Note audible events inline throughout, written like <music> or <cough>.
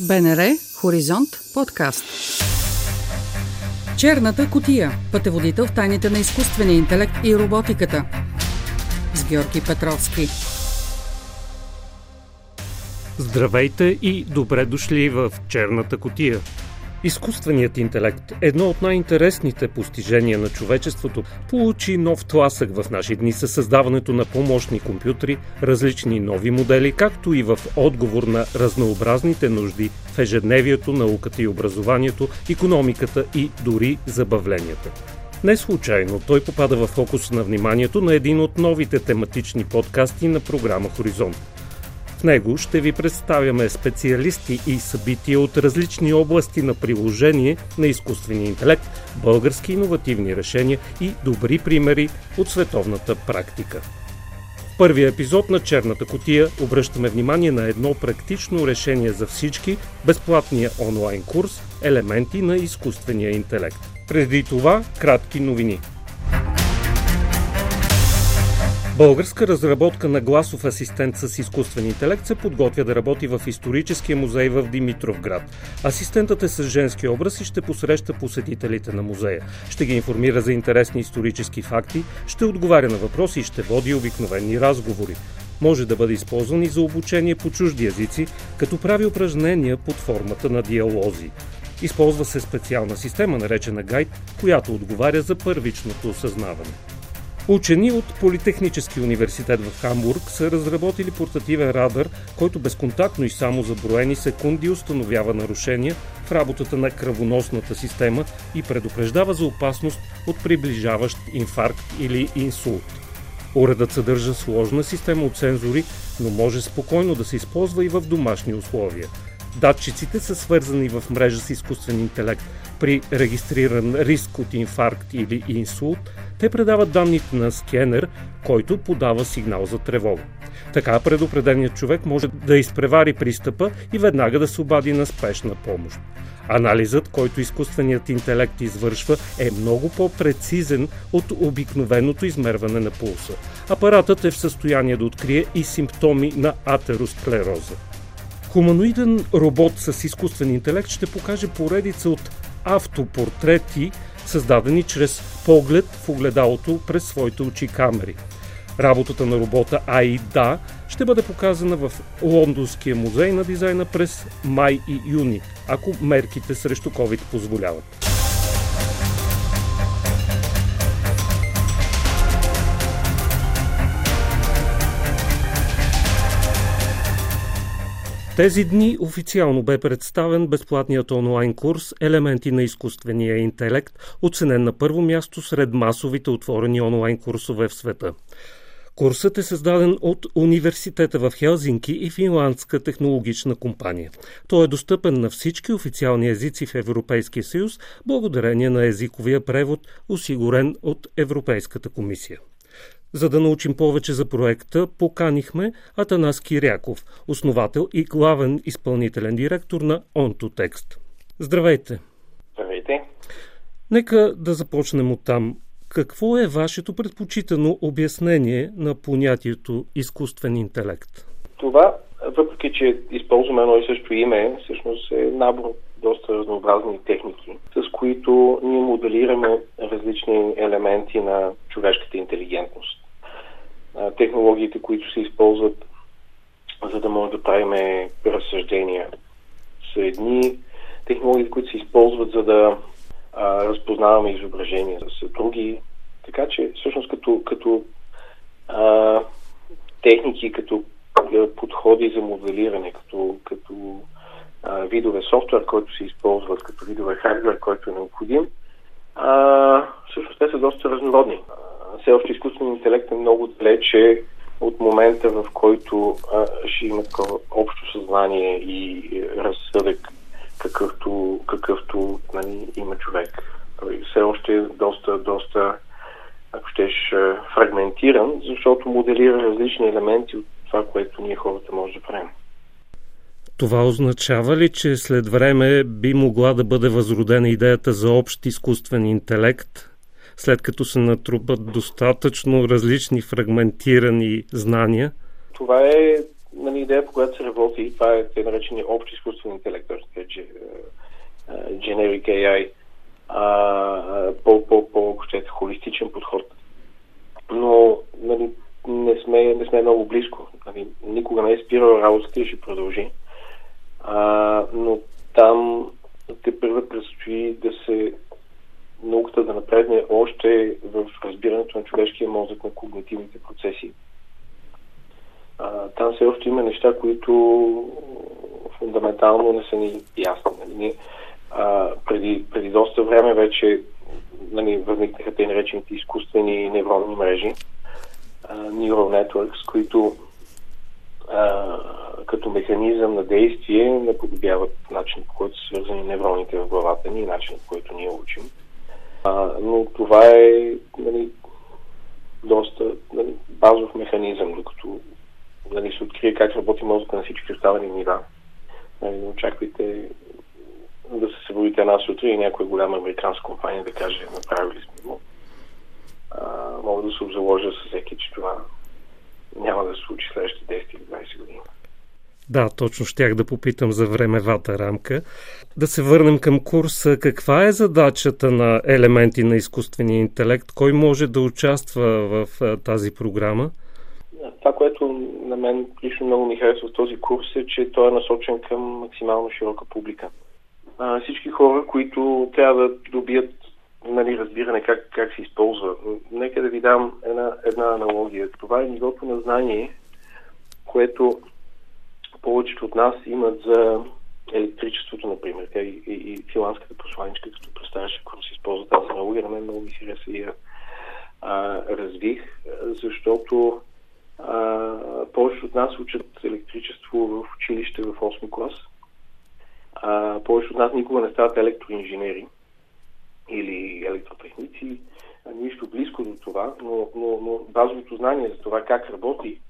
БНР Хоризонт подкаст. Черната котия. Пътеводител в тайните на изкуствения интелект и роботиката. С Георги Петровски. Здравейте и добре дошли в Черната котия – Изкуственият интелект, едно от най-интересните постижения на човечеството, получи нов тласък в наши дни със създаването на помощни компютри, различни нови модели, както и в отговор на разнообразните нужди в ежедневието, науката и образованието, економиката и дори забавленията. Не случайно той попада в фокуса на вниманието на един от новите тематични подкасти на програма Хоризонт – него ще ви представяме специалисти и събития от различни области на приложение на изкуствения интелект, български иновативни решения и добри примери от световната практика. В първия епизод на Черната котия обръщаме внимание на едно практично решение за всички – безплатния онлайн курс «Елементи на изкуствения интелект». Преди това кратки новини – Българска разработка на гласов асистент с изкуствен интелект се подготвя да работи в историческия музей в Димитровград. Асистентът е с женски образ и ще посреща посетителите на музея. Ще ги информира за интересни исторически факти, ще отговаря на въпроси и ще води обикновени разговори. Може да бъде използван и за обучение по чужди езици, като прави упражнения под формата на диалози. Използва се специална система, наречена гайд, която отговаря за първичното осъзнаване. Учени от Политехнически университет в Хамбург са разработили портативен радар, който безконтактно и само за броени секунди установява нарушения в работата на кръвоносната система и предупреждава за опасност от приближаващ инфаркт или инсулт. Уредът съдържа сложна система от сензори, но може спокойно да се използва и в домашни условия. Датчиците са свързани в мрежа с изкуствен интелект. При регистриран риск от инфаркт или инсулт – те предават данните на скенер, който подава сигнал за тревога. Така предупреденият човек може да изпревари пристъпа и веднага да се обади на спешна помощ. Анализът, който изкуственият интелект извършва, е много по-прецизен от обикновеното измерване на пулса. Апаратът е в състояние да открие и симптоми на атеросклероза. Хуманоиден робот с изкуствен интелект ще покаже поредица от автопортрети създадени чрез поглед в огледалото през своите очи камери. Работата на робота AIDA ще бъде показана в Лондонския музей на дизайна през май и юни, ако мерките срещу COVID позволяват. Тези дни официално бе представен безплатният онлайн курс Елементи на изкуствения интелект, оценен на първо място сред масовите отворени онлайн курсове в света. Курсът е създаден от Университета в Хелзинки и финландска технологична компания. Той е достъпен на всички официални езици в Европейския съюз, благодарение на езиковия превод, осигурен от Европейската комисия. За да научим повече за проекта, поканихме Атанас Киряков, основател и главен изпълнителен директор на OntoText. Здравейте! Здравейте! Нека да започнем от там. Какво е вашето предпочитано обяснение на понятието изкуствен интелект? Това, въпреки че използваме едно и също име, всъщност е набор доста разнообразни техники, с които ние моделираме различни елементи на човешката интелигентност технологиите, които се използват, за да може да правим разсъждения, са едни. Технологиите, които се използват, за да разпознаваме изображения, са други. Така че, всъщност, като, като а, техники, като подходи за моделиране, като, софтуер, който се използват, като видове хардвер, който е необходим, а, всъщност те са доста разнородни все още изкуственият интелект е много далече от момента, в който а, ще има общо съзнание и разсъдък, какъвто, какъвто нали, има човек. Все още е доста, доста, ако щеш, фрагментиран, защото моделира различни елементи от това, което ние хората може да правим. Това означава ли, че след време би могла да бъде възродена идеята за общ изкуствен интелект, след като се натрупат достатъчно различни фрагментирани знания? Това е нали, идея, по която се работи, това е те наречени общ изкуствен интелект, т.е. generic AI, по, по, по холистичен подход. Но нали, не, сме, не сме много близко. Нали, никога не е спирал работата и ще продължи. А, но там те първо предстои да се науката да напредне още в разбирането на човешкия мозък, на когнитивните процеси. А, там все още има неща, които фундаментално не са ни ясни. Нали? А, преди, преди доста време вече нали, възникнаха те наречените изкуствени невронни мрежи, а, neural networks, които а, като механизъм на действие наподобяват начин по който са свързани невроните в главата ни и начин по който ние учим. А, но това е нали, доста нали, базов механизъм, докато нали, се открие как работи мозъка на всички останали нива. Нали, не очаквайте да се събудите една сутрин и някоя голяма американска компания да каже направили сме го. мога да се обзаложа с всеки, че това няма да се случи следващите 10 или 20 години. Да, точно щях да попитам за времевата рамка. Да се върнем към курса. Каква е задачата на елементи на изкуствения интелект? Кой може да участва в тази програма? Това, което на мен лично много ми харесва в този курс е, че той е насочен към максимално широка публика. Всички хора, които трябва да добият нали, разбиране как, как се използва. Нека да ви дам една, една аналогия. Това е нивото на знание, което повечето от нас имат за електричеството, например. И, и, и филанската посланичка, като представяше, ако се използва тази аналогия, на мен много ми хареса и я а, развих, защото а, повечето от нас учат електричество в училище в 8 клас. А, повечето от нас никога не стават електроинженери или електротехници, нищо близко до това, но, но, но базовото знание за това как работи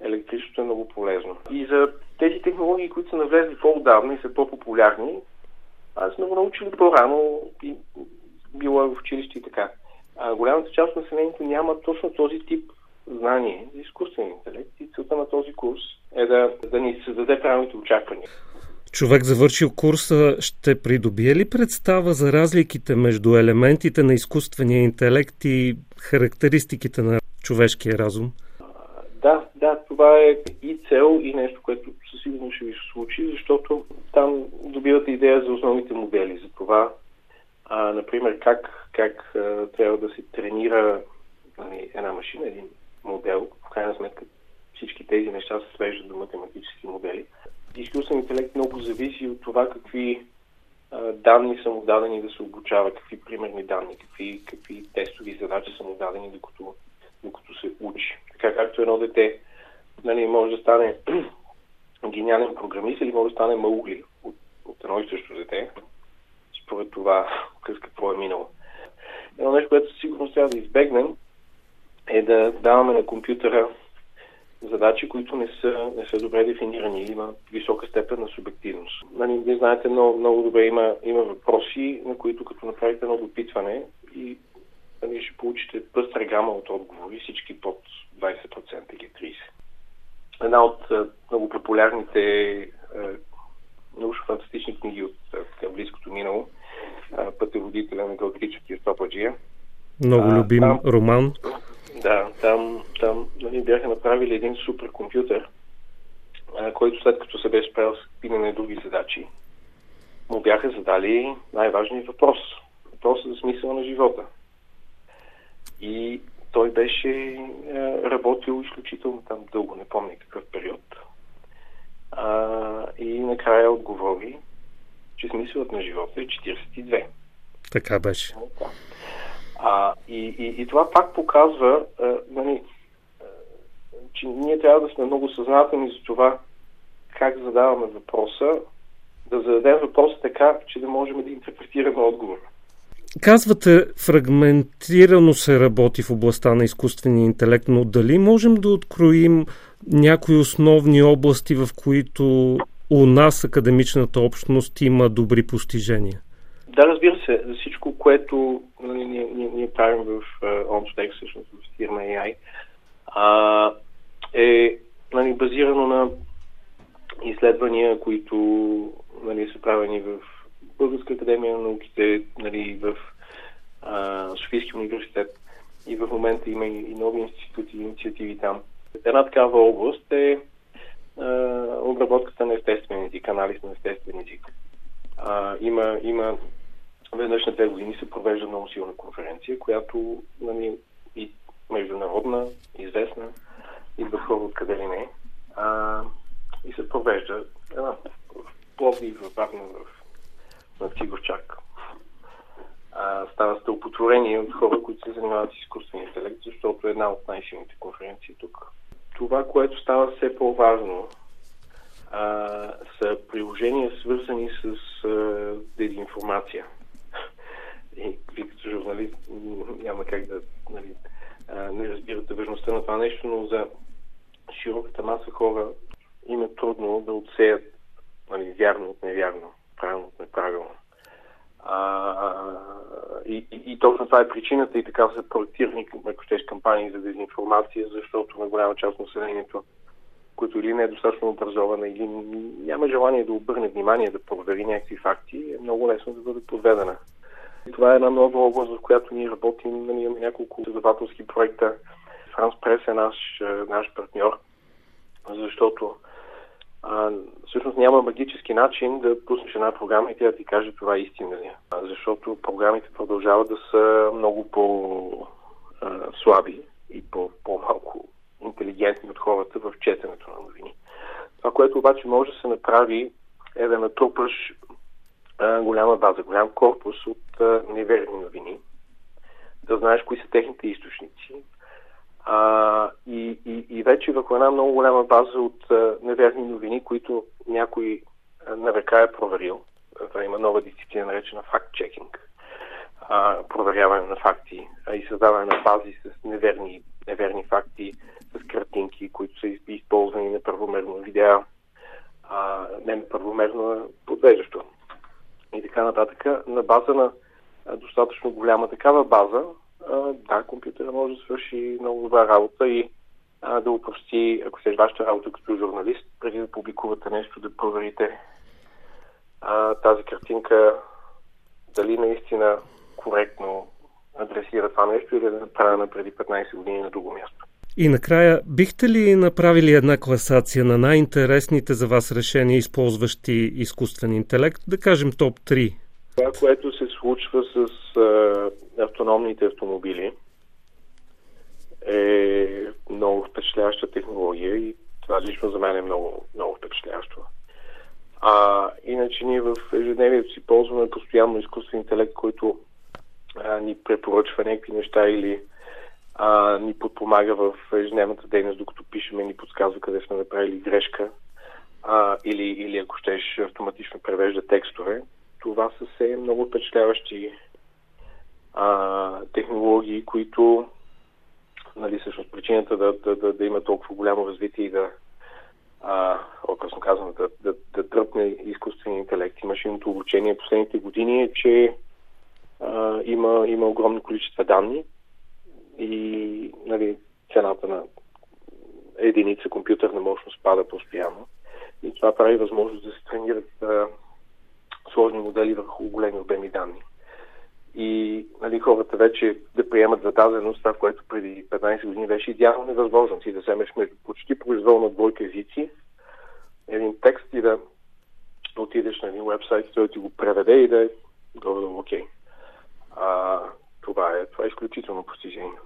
електричеството е много полезно. И за тези технологии, които са навлезли по-отдавна и са по-популярни, аз сме го научили по-рано и било е в училище и така. А голямата част от населението няма точно този тип знание за изкуствен интелект и целта на този курс е да, да ни създаде правилните очаквания. Човек завършил курса ще придобие ли представа за разликите между елементите на изкуствения интелект и характеристиките на човешкия разум? Да, това е и цел, и нещо, което със сигурност ще ви се случи, защото там добивате идея за основните модели, за това, а, например, как, как а, трябва да се тренира нали, една машина, един модел. В крайна сметка всички тези неща се свеждат до математически модели. Изкуствен интелект много зависи от това какви а, данни са му дадени да се обучава, какви примерни данни, какви, какви тестови задачи са му дадени, докато, докато се учи. Така както едно дете нали, може да стане <clears throat> гениален програмист или може да стане маугли от, от едно и също дете, според това <laughs> през какво е минало. Едно нещо, което сигурно трябва да избегнем, е да даваме на компютъра задачи, които не са, не са добре дефинирани или има висока степен на субективност. Нали, вие знаете много, много добре, има, има въпроси, на които като направите едно допитване и нали, ще получите пъстра гама от отговори, всички под 20% или 30%. Една от а, много популярните научно-фантастични книги от а, близкото минало, пътеводителя на Галактическия Стопаджия. Много любим там, роман. Да, там, там нали, бяха направили един суперкомпютър, а, който след като се беше справил с пине на други задачи, му бяха задали най-важният въпрос. Въпросът за смисъл на живота. И той беше е, работил изключително там дълго, не помня какъв период. А, и накрая отговори, че смисълът на живота е 42. Така беше. А, и, и, и това пак показва, а, нали, че ние трябва да сме много съзнателни за това как задаваме въпроса, да зададем въпроса така, че да можем да интерпретираме отговора. Казвате, фрагментирано се работи в областта на изкуствения интелект, но дали можем да откроим някои основни области, в които у нас академичната общност има добри постижения? Да, разбира се. За всичко, което нали, ние, ние, ние правим в OnStack, всъщност в фирма AI, а, е нали, базирано на изследвания, които нали, са правени в Българска академия на науките, нали, в а, Софийския университет и в момента има и, нови институти и инициативи там. Една такава област е а, обработката на естествен език, анализ на естествен език. А, има, има веднъж на две години се провежда много силна конференция, която нали, и международна, известна, идва хора откъде ли не. А, и се провежда една в Пловдив, в Варна, в, на Цигорчак. А, стълпотворение от хора, които се занимават с изкуствен интелект, защото е една от най-силните конференции тук. Това, което става все по-важно, а, са приложения, свързани с а, дезинформация. И вие като журналист няма как да нали, а, не разбирате важността на това нещо, но за широката маса хора им е трудно да отсеят нали, вярно от невярно, правилно неправилно. А, и, и, точно това е причината и така са проектирани, ако щеш, кампании за дезинформация, защото на голяма част от населението, които или не е достатъчно образована, или няма желание да обърне внимание, да провери някакви факти, е много лесно да бъде подведена. И това е една нова област, в която ние работим. Ние имаме няколко изследователски проекта. Франс Прес е наш, наш партньор, защото а, всъщност няма магически начин да пуснеш една програма и тя да ти каже това е истина ли. Защото програмите продължават да са много по-слаби и по- по-малко интелигентни от хората в четенето на новини. Това, което обаче може да се направи е да натрупаш а, голяма база, голям корпус от а, неверни новини, да знаеш кои са техните източници, а, вече върху една много голяма база от а, неверни новини, които някой а, на ръка е проверил. Това има нова дисциплина, наречена факт-чекинг. проверяване на факти а, и създаване на бази с неверни, неверни факти, с картинки, които са използвани неправомерно видеа, а, не неправомерно подвеждащо. И така нататък. На база на достатъчно голяма такава база, да, компютъра може да свърши много добра работа и а, да упрости, ако се вашата работа като журналист, преди да публикувате нещо, да проверите а, тази картинка дали наистина коректно адресира това нещо или да е направена преди 15 години на друго място. И накрая, бихте ли направили една класация на най-интересните за вас решения, използващи изкуствен интелект, да кажем топ 3? Това, което се случва с а, автономните автомобили, е много впечатляваща технология и това лично за мен е много, много впечатляващо. А, иначе ние в ежедневието си ползваме постоянно изкуствен интелект, който а, ни препоръчва някакви неща или а, ни подпомага в ежедневната дейност, докато пишеме, ни подсказва къде сме направили грешка а, или, или ако щеш автоматично превежда текстове. Това са все много впечатляващи а, технологии, които нали, всъщност причината да, да, да, да има толкова голямо развитие и да а, образно казвам, да, да, да тръпне изкуствения интелект и машинното обучение последните години е, че а, има, има огромни количества данни и нали, цената на единица компютърна мощност пада постоянно. И това прави възможност да се тренират а, сложни модели върху големи обеми данни. И нали, хората вече да приемат за даденост това, което преди 15 години беше идеално невъзможно. Си да вземеш между почти произволна двойка езици, един текст и да отидеш на един вебсайт, той ти го преведе и да е горе окей. А, това е, това е изключително постижение.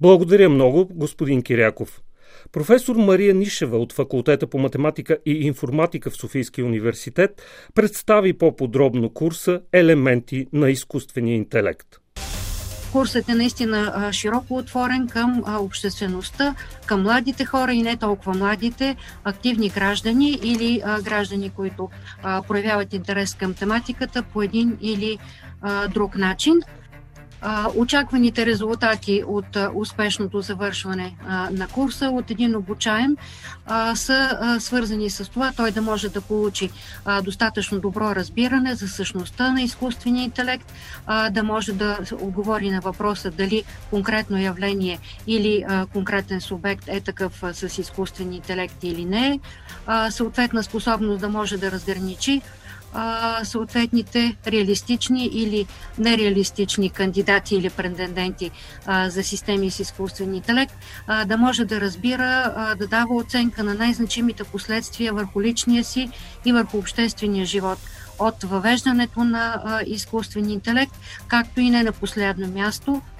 Благодаря много, господин Киряков. Професор Мария Нишева от факултета по математика и информатика в Софийския университет представи по-подробно курса Елементи на изкуствения интелект. Курсът е наистина широко отворен към обществеността, към младите хора и не толкова младите, активни граждани или граждани, които проявяват интерес към тематиката по един или друг начин. Очакваните резултати от успешното завършване на курса от един обучаем са свързани с това той да може да получи достатъчно добро разбиране за същността на изкуствения интелект, да може да отговори на въпроса дали конкретно явление или конкретен субект е такъв с изкуствен интелект или не, съответна способност да може да разграничи съответните реалистични или нереалистични кандидати или претенденти за системи с изкуствен интелект, а, да може да разбира, а, да дава оценка на най-значимите последствия върху личния си и върху обществения живот. От въвеждането на а, изкуствен интелект, както и не на последно място –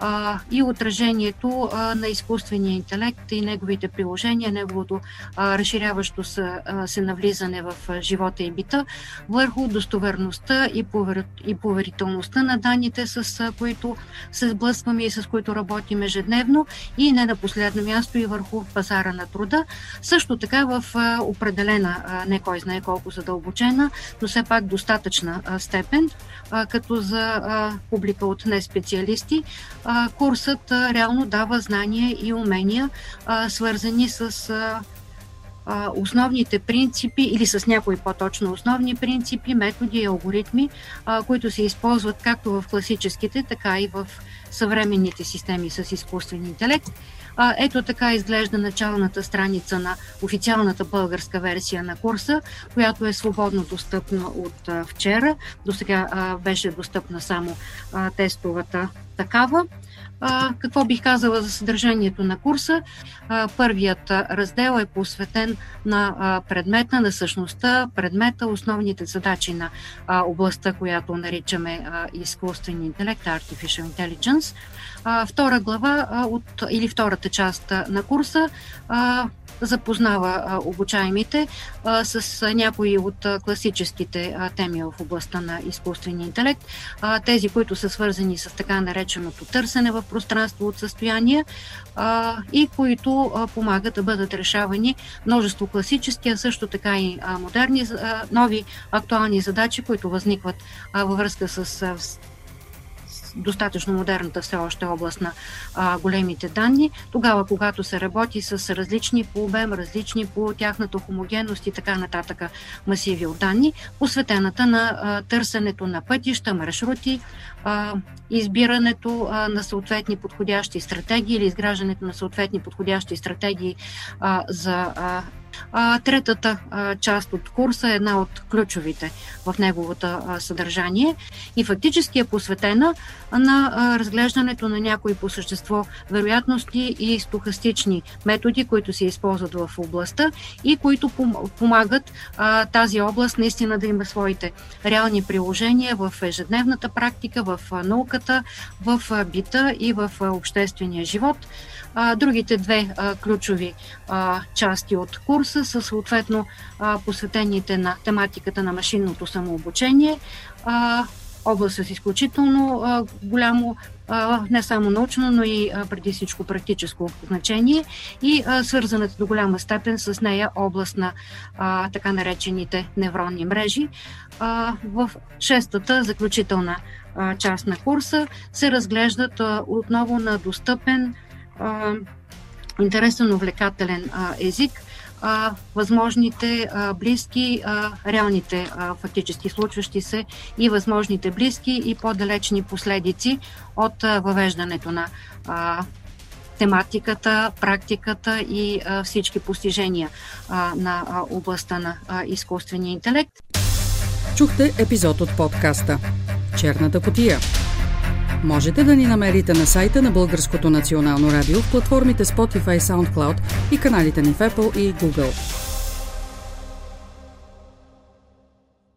а, и отражението а, на изкуствения интелект и неговите приложения, неговото а, разширяващо се, а, се навлизане в а, живота и бита върху достоверността и, повер... и поверителността на данните, с а, които се сблъскваме и с които работим ежедневно и не на последно място и върху пазара на труда. Също така в а, определена, а, не кой знае колко задълбочена, но все пак достатъчна а, степен, а, като за а, публика от не специалисти, а, курсът реално дава знания и умения, свързани с основните принципи или с някои по-точно основни принципи, методи и алгоритми, които се използват както в класическите, така и в съвременните системи с изкуствен интелект. Ето така изглежда началната страница на официалната българска версия на курса, която е свободно достъпна от вчера. До сега беше достъпна само тестовата такава. Какво бих казала за съдържанието на курса? Първият раздел е посветен на предмета, на същността, предмета, основните задачи на областта, която наричаме а, изкуствен интелект, Artificial Intelligence. Втора глава от, или втората част на курса запознава а, обучаемите с някои от класическите теми в областта на изкуствения интелект, тези, които са свързани с така нареченото търсене в пространство от състояние и които помагат да бъдат решавани множество класически, а също така и модерни, нови актуални задачи, които възникват във връзка с достатъчно модерната все още област на а, големите данни, тогава когато се работи с различни по обем, различни по тяхната хомогенност и така нататък масиви от данни, посветената на а, търсенето на пътища, маршрути, а, избирането а, на съответни подходящи стратегии или изграждането на съответни подходящи стратегии а, за а, а, третата а, част от курса е една от ключовите в неговото съдържание и фактически е посветена на а, разглеждането на някои по същество вероятности и стохастични методи, които се използват в областта и които помагат а, тази област наистина да има своите реални приложения в ежедневната практика, в а, науката, в а, бита и в а, обществения живот. А, другите две а, ключови а, части от курса са съответно а, посветените на тематиката на машинното самообучение. А, област с изключително а, голямо а, не само научно, но и а, преди всичко практическо значение и а, свързаната до голяма степен с нея област на а, така наречените невронни мрежи. А, в шестата заключителна а, част на курса се разглеждат а, отново на достъпен а, интересен, увлекателен а, език, а, възможните а, близки, а, реалните а, фактически случващи се и възможните близки и по-далечни последици от а, въвеждането на а, тематиката, практиката и а, всички постижения а, на а, областта на а, изкуствения интелект. Чухте епизод от подкаста Черната котия. Можете да ни намерите на сайта на Българското национално радио в платформите Spotify, SoundCloud и каналите ни в Apple и Google.